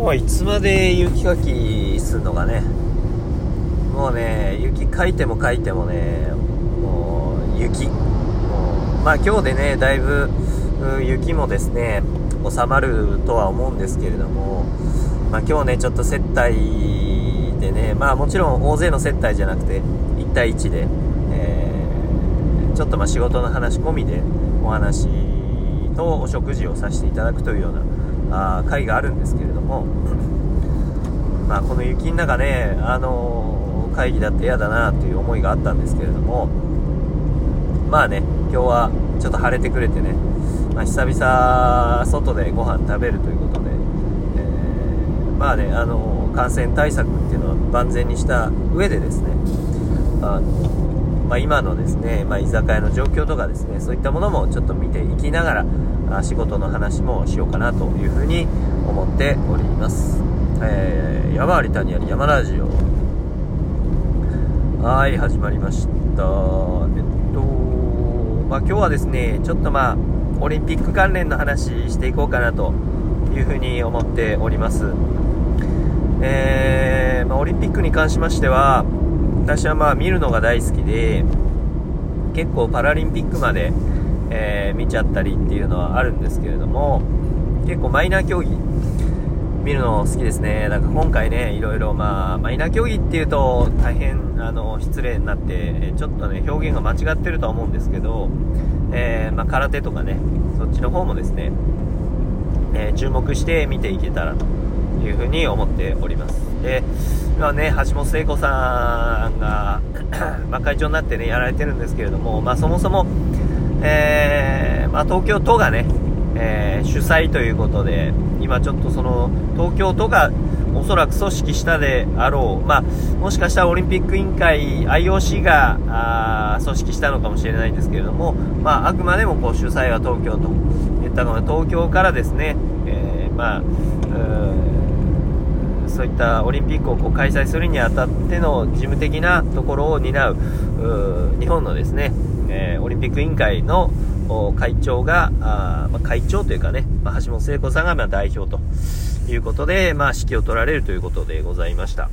もういつまで雪かきすんのかね。もうね雪かいてもかいてもねもう雪。もうまあ今日でねだいぶ雪もですね収まるとは思うんですけれどもまあ今日ねちょっと接待でねまあもちろん大勢の接待じゃなくて1対1で、えー、ちょっとまあ仕事の話込みでお話とお食事をさせていただくというようなあ会があるんですけれども、まあ、この雪の中ね、あのー、会議だって嫌だなという思いがあったんですけれども、まあね、今日はちょっと晴れてくれてね、まあ、久々外でご飯食べるということで、えー、まあね、あのー、感染対策っていうのは万全にした上でですね、あのまあ、今のですね、まあ、居酒屋の状況とかですね、そういったものもちょっと見ていきながら、あ仕事の話もしようかなというふうに思っております。えー、山あり谷あり山ラジオ。はい、始まりました。えっと、まあ、今日はですね、ちょっとまあ、オリンピック関連の話していこうかなというふうに思っております。えー、まあ、オリンピックに関しましては、私はまあ見るのが大好きで、結構パラリンピックまで、えー、見ちゃったりっていうのはあるんですけれども、結構マイナー競技、見るの好きですね。なんか今回ね、いろいろまあ、マイナー競技っていうと大変、あの、失礼になって、ちょっとね、表現が間違ってるとは思うんですけど、えー、まあ、空手とかね、そっちの方もですね、えー、注目して見ていけたらというふうに思っております。で、今ね、橋本聖子さんがまあ、会長になってね、やられてるんですけれども、まあ、そもそも、えー、まあ、東京都がね、えー、主催ということで、今ちょっとその、東京都がおそらく組織したであろう、まあ、もしかしたらオリンピック委員会、IOC があ組織したのかもしれないんですけれども、まあ、あくまでもこう主催は東京といったので、東京からですね、えー、まあ、そういったオリンピックをこう開催するにあたっての事務的なところを担う日本のですね、えー、オリンピック委員会の会長が、あまあ、会長というかね、まあ、橋本聖子さんがま代表ということで、まあ、指揮を取られるということでございました。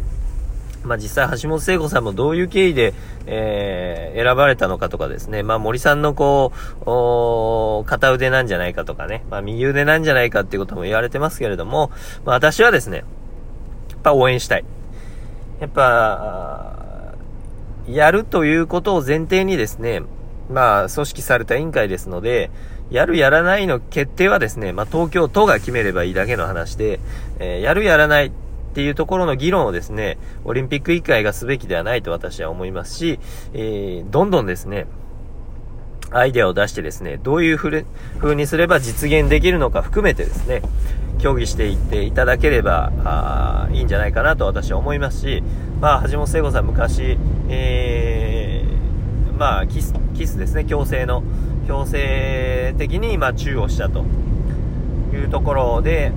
まあ、実際橋本聖子さんもどういう経緯で、えー、選ばれたのかとかですね、まあ、森さんのこう、片腕なんじゃないかとかね、まあ、右腕なんじゃないかっていうことも言われてますけれども、まあ、私はですね、やっぱ応援したい。やっぱ、やるということを前提にですね、まあ、組織された委員会ですので、やるやらないの決定はですね、まあ、東京都が決めればいいだけの話で、えー、やるやらないっていうところの議論をですね、オリンピック委員会がすべきではないと私は思いますし、えー、どんどんですね、アイデアを出してですね、どういうふうにすれば実現できるのか含めてですね、協議していっていただければ、あいいんじゃないかなと私は思いますし、まあ、橋本聖子さん昔、えー、まあ、キス、キスですね、強制の、強制的に、まあ、チューをしたというところで、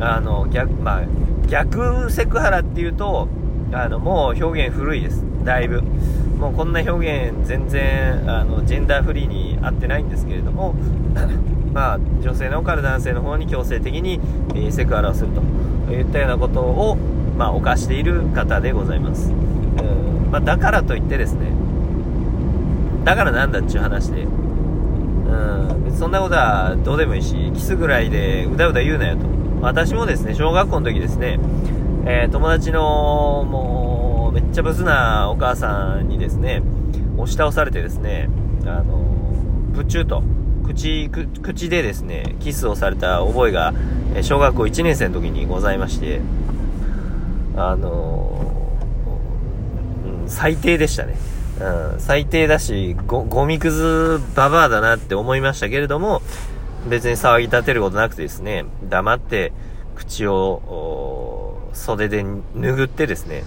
あの、逆、まあ、逆セクハラっていうと、あの、もう表現古いです。だいぶ。もうこんな表現全然、あの、ジェンダーフリーに合ってないんですけれども、まあ、女性の方から男性の方に強制的に、えー、セクハラをするといったようなことを、まあ、犯している方でございます。うんまあ、だからといってですね、だからなんだっちゅう話で、うん、別にそんなことはどうでもいいし、キスぐらいでうだうだ言うなよと。私もですね、小学校の時ですね、えー、友達の、もう、めっちゃブスなお母さんにですね、押し倒されてですね、あの、ぶっちゅうと、口、口でですね、キスをされた覚えが、小学校1年生の時にございまして、あのうん、最低でしたね。うん、最低だし、ご、ゴミくずババアだなって思いましたけれども、別に騒ぎ立てることなくてですね、黙って口を袖で拭ってですね、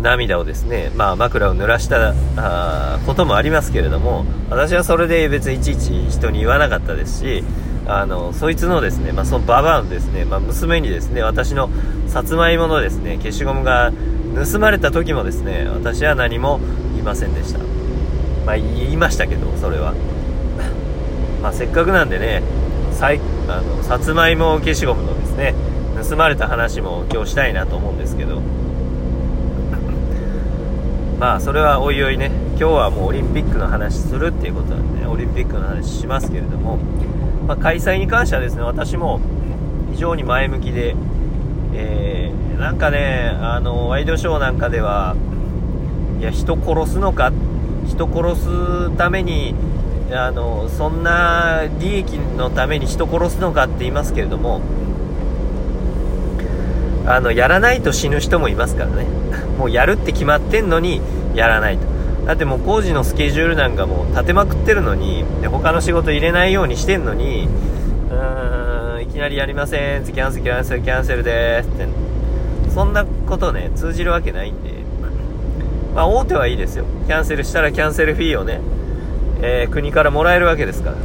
涙をですね、まあ枕を濡らしたあこともありますけれども、私はそれで別にいちいち人に言わなかったですし、あの、そいつのですね、まあそのババアのですね、まあ娘にですね、私のさつまいものですね、消しゴムが盗まれた時もですね、私は何も言いませんでした。まあ言いましたけど、それは。まあせっかくなんでね、さいあのさつまいも消しゴムのですね盗まれた話も今日したいなと思うんですけど まあそれはおいおいね今日はもうオリンピックの話するっていうことなんで、オリンピックの話しますけれども、まあ、開催に関してはですね私も非常に前向きで、えー、なんかねあのワイドショーなんかではいや人殺すのか人殺すためにあのそんな利益のために人殺すのかって言いますけれどもあのやらないと死ぬ人もいますからね。もうやるって決まってんのにやらないと。だってもう工事のスケジュールなんかもう立てまくってるのにで他の仕事入れないようにしてんのにうーんいきなりやりませんキャンセルキャンセルキャンセルですって。そんなことね通じるわけないんで。まあ大手はいいですよ。キャンセルしたらキャンセルフィーをねえー、国からもらえるわけですから、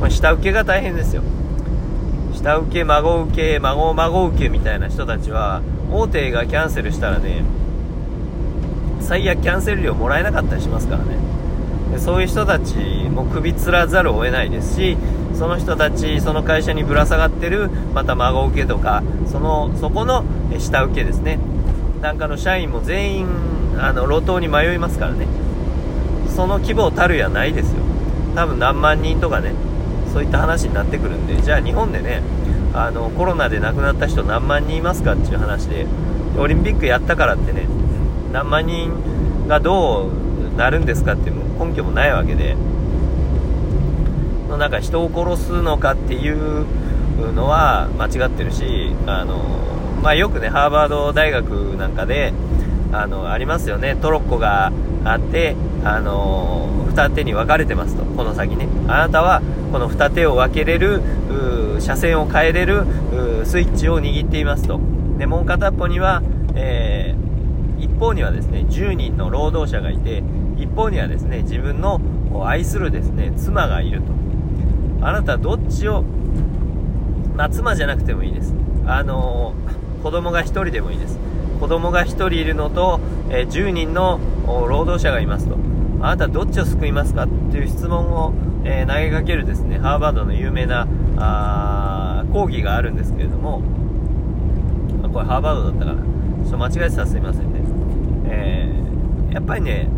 まあ、下請けが大変ですよ。下請け孫請け孫孫請けみたいな人たちは大手がキャンセルしたらね最悪キャンセル料もらえなかったりしますからね。でそういう人たちも首つらざるを得ないですしその人たちその会社にぶら下がってるまた孫請けとかそのそこの下請けですね。なんかの社員も全員あの路頭に迷いますからね。その規模たるやないですよ。多分何万人とかねそういった話になってくるんでじゃあ日本でねあのコロナで亡くなった人何万人いますかっていう話でオリンピックやったからってね何万人がどうなるんですかっていう根拠もないわけでなんか人を殺すのかっていうのは間違ってるしあの、まあ、よくねハーバード大学なんかであのありますよね。トロッコがあってあの二手に分かれてますと。この先ね。あなたはこの二手を分けれる車線を変えれるスイッチを握っていますと。でもう片っぽには、えー、方にはですね10人の労働者がいて一方にはですね自分の愛するですね妻がいると。あなたどっちを、まあ、妻じゃなくてもいいです。あのー、子供が1人でもいいです。子供が1人いるのと、えー、10人の労働者がいますと。あなたどっちを救いますかっていう質問を、えー、投げかけるですねハーバードの有名なあ講義があるんですけれども。これハーバードだったからちょっと間違えてたすいませんね、えー、やっぱりね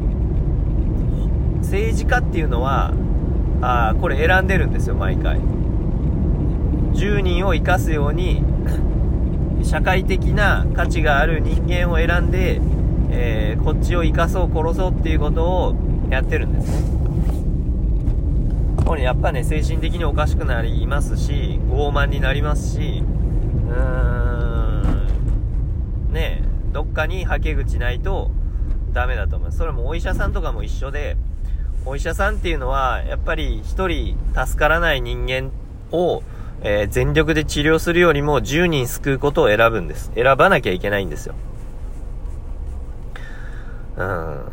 政治家っていうのはあこれ選んでるんですよ毎回。10人を生かすように社会的な価値がある人間を選んで、えー、こっちを生かそう殺そうっていうことをやってるんですね。これやっぱね精神的におかしくなりますし傲慢になりますしうーんねえ。どっかにはけ口ないとダメだと思いますそれもお医者さんとかも一緒でお医者さんっていうのはやっぱり1人助からない人間をえー、全力で治療するよりも10人救うことを選ぶんです。選ばなきゃいけないんですよ。うん。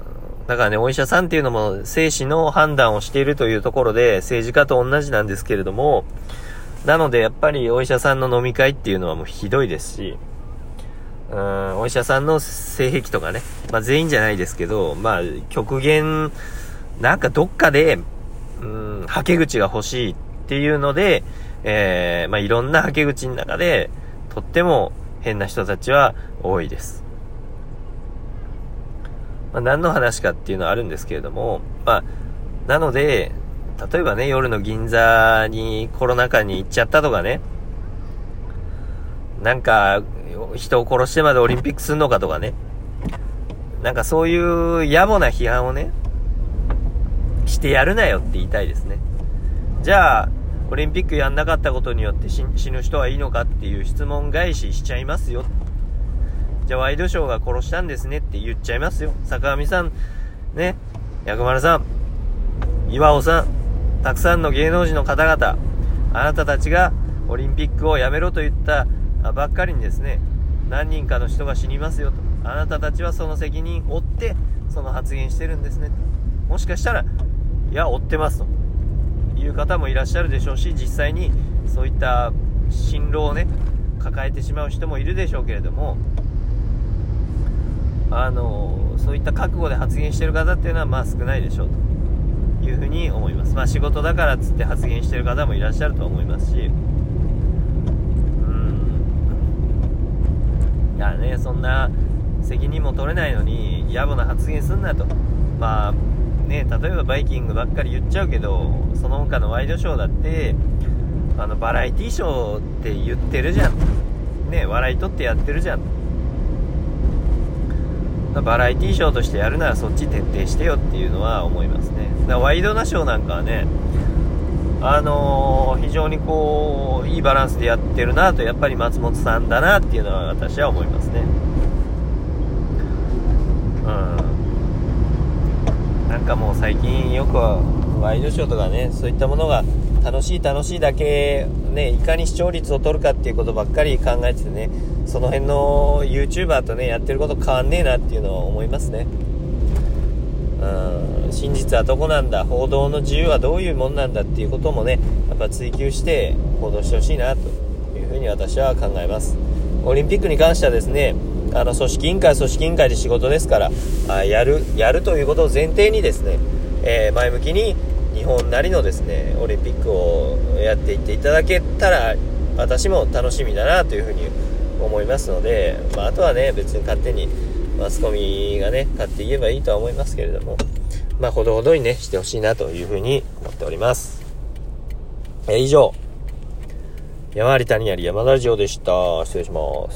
だからね、お医者さんっていうのも生死の判断をしているというところで政治家と同じなんですけれども、なのでやっぱりお医者さんの飲み会っていうのはもうひどいですし、うん、お医者さんの性癖とかね、まあ全員じゃないですけど、まあ極限、なんかどっかで、うん、はけ口が欲しいっていうので、えー、まあ、いろんなはけ口の中で、とっても変な人たちは多いです。まあ、何の話かっていうのはあるんですけれども、まあ、なので、例えばね、夜の銀座にコロナ禍に行っちゃったとかね、なんか、人を殺してまでオリンピックすんのかとかね、なんかそういう野暮な批判をね、してやるなよって言いたいですね。じゃあ、オリンピックやんなかったことによって死ぬ人はいいのかっていう質問返ししちゃいますよ。じゃあワイドショーが殺したんですねって言っちゃいますよ。坂上さん、ね、薬丸さん、岩尾さん、たくさんの芸能人の方々、あなたたちがオリンピックをやめろと言ったばっかりにですね、何人かの人が死にますよと。あなたたちはその責任を負ってその発言してるんですね。もしかしたら、いや、負ってますと。いう方もいらっしゃるでしょうし実際にそういった心労をね抱えてしまう人もいるでしょうけれどもあのそういった覚悟で発言してる方っていうのはまあ少ないでしょうというふうに思います。まあ仕事だからっつって発言してる方もいらっしゃると思いますし、うん。いやね、そんな責任も取れないのに野暮な発言すんなと。まあね、例えばバイキングばっかり言っちゃうけど、その他のワイドショーだって、あの、バラエティーショーって言ってるじゃん。ね、笑い取ってやってるじゃん。バラエティーショーとしてやるならそっち徹底してよっていうのは思いますね。だからワイドナショーなんかはね、あのー、非常にこう、いいバランスでやってるなと、やっぱり松本さんだなっていうのは私は思いますね。うん。なんかもう最近よくワイドショーとかね、そういったものが楽しい楽しいだけ、ね、いかに視聴率を取るかっていうことばっかり考えててね、その辺の YouTuber とね、やってること変わんねえなっていうのは思いますね。うん、真実はどこなんだ、報道の自由はどういうもんなんだっていうこともね、やっぱ追求して報道してほしいなというふうに私は考えます。オリンピックに関してはですね、あの組織委員会組織委員会で仕事ですから、あやる、やるということを前提にですね、えー、前向きに日本なりのですね、オリンピックをやっていっていただけたら、私も楽しみだなというふうに思いますので、まあ、あとはね、別に勝手にマスコミがね、勝って言えばいいとは思いますけれども、まあ、ほどほどにね、してほしいなというふうに思っております。え以上、山あり谷あり山田城でした。失礼します。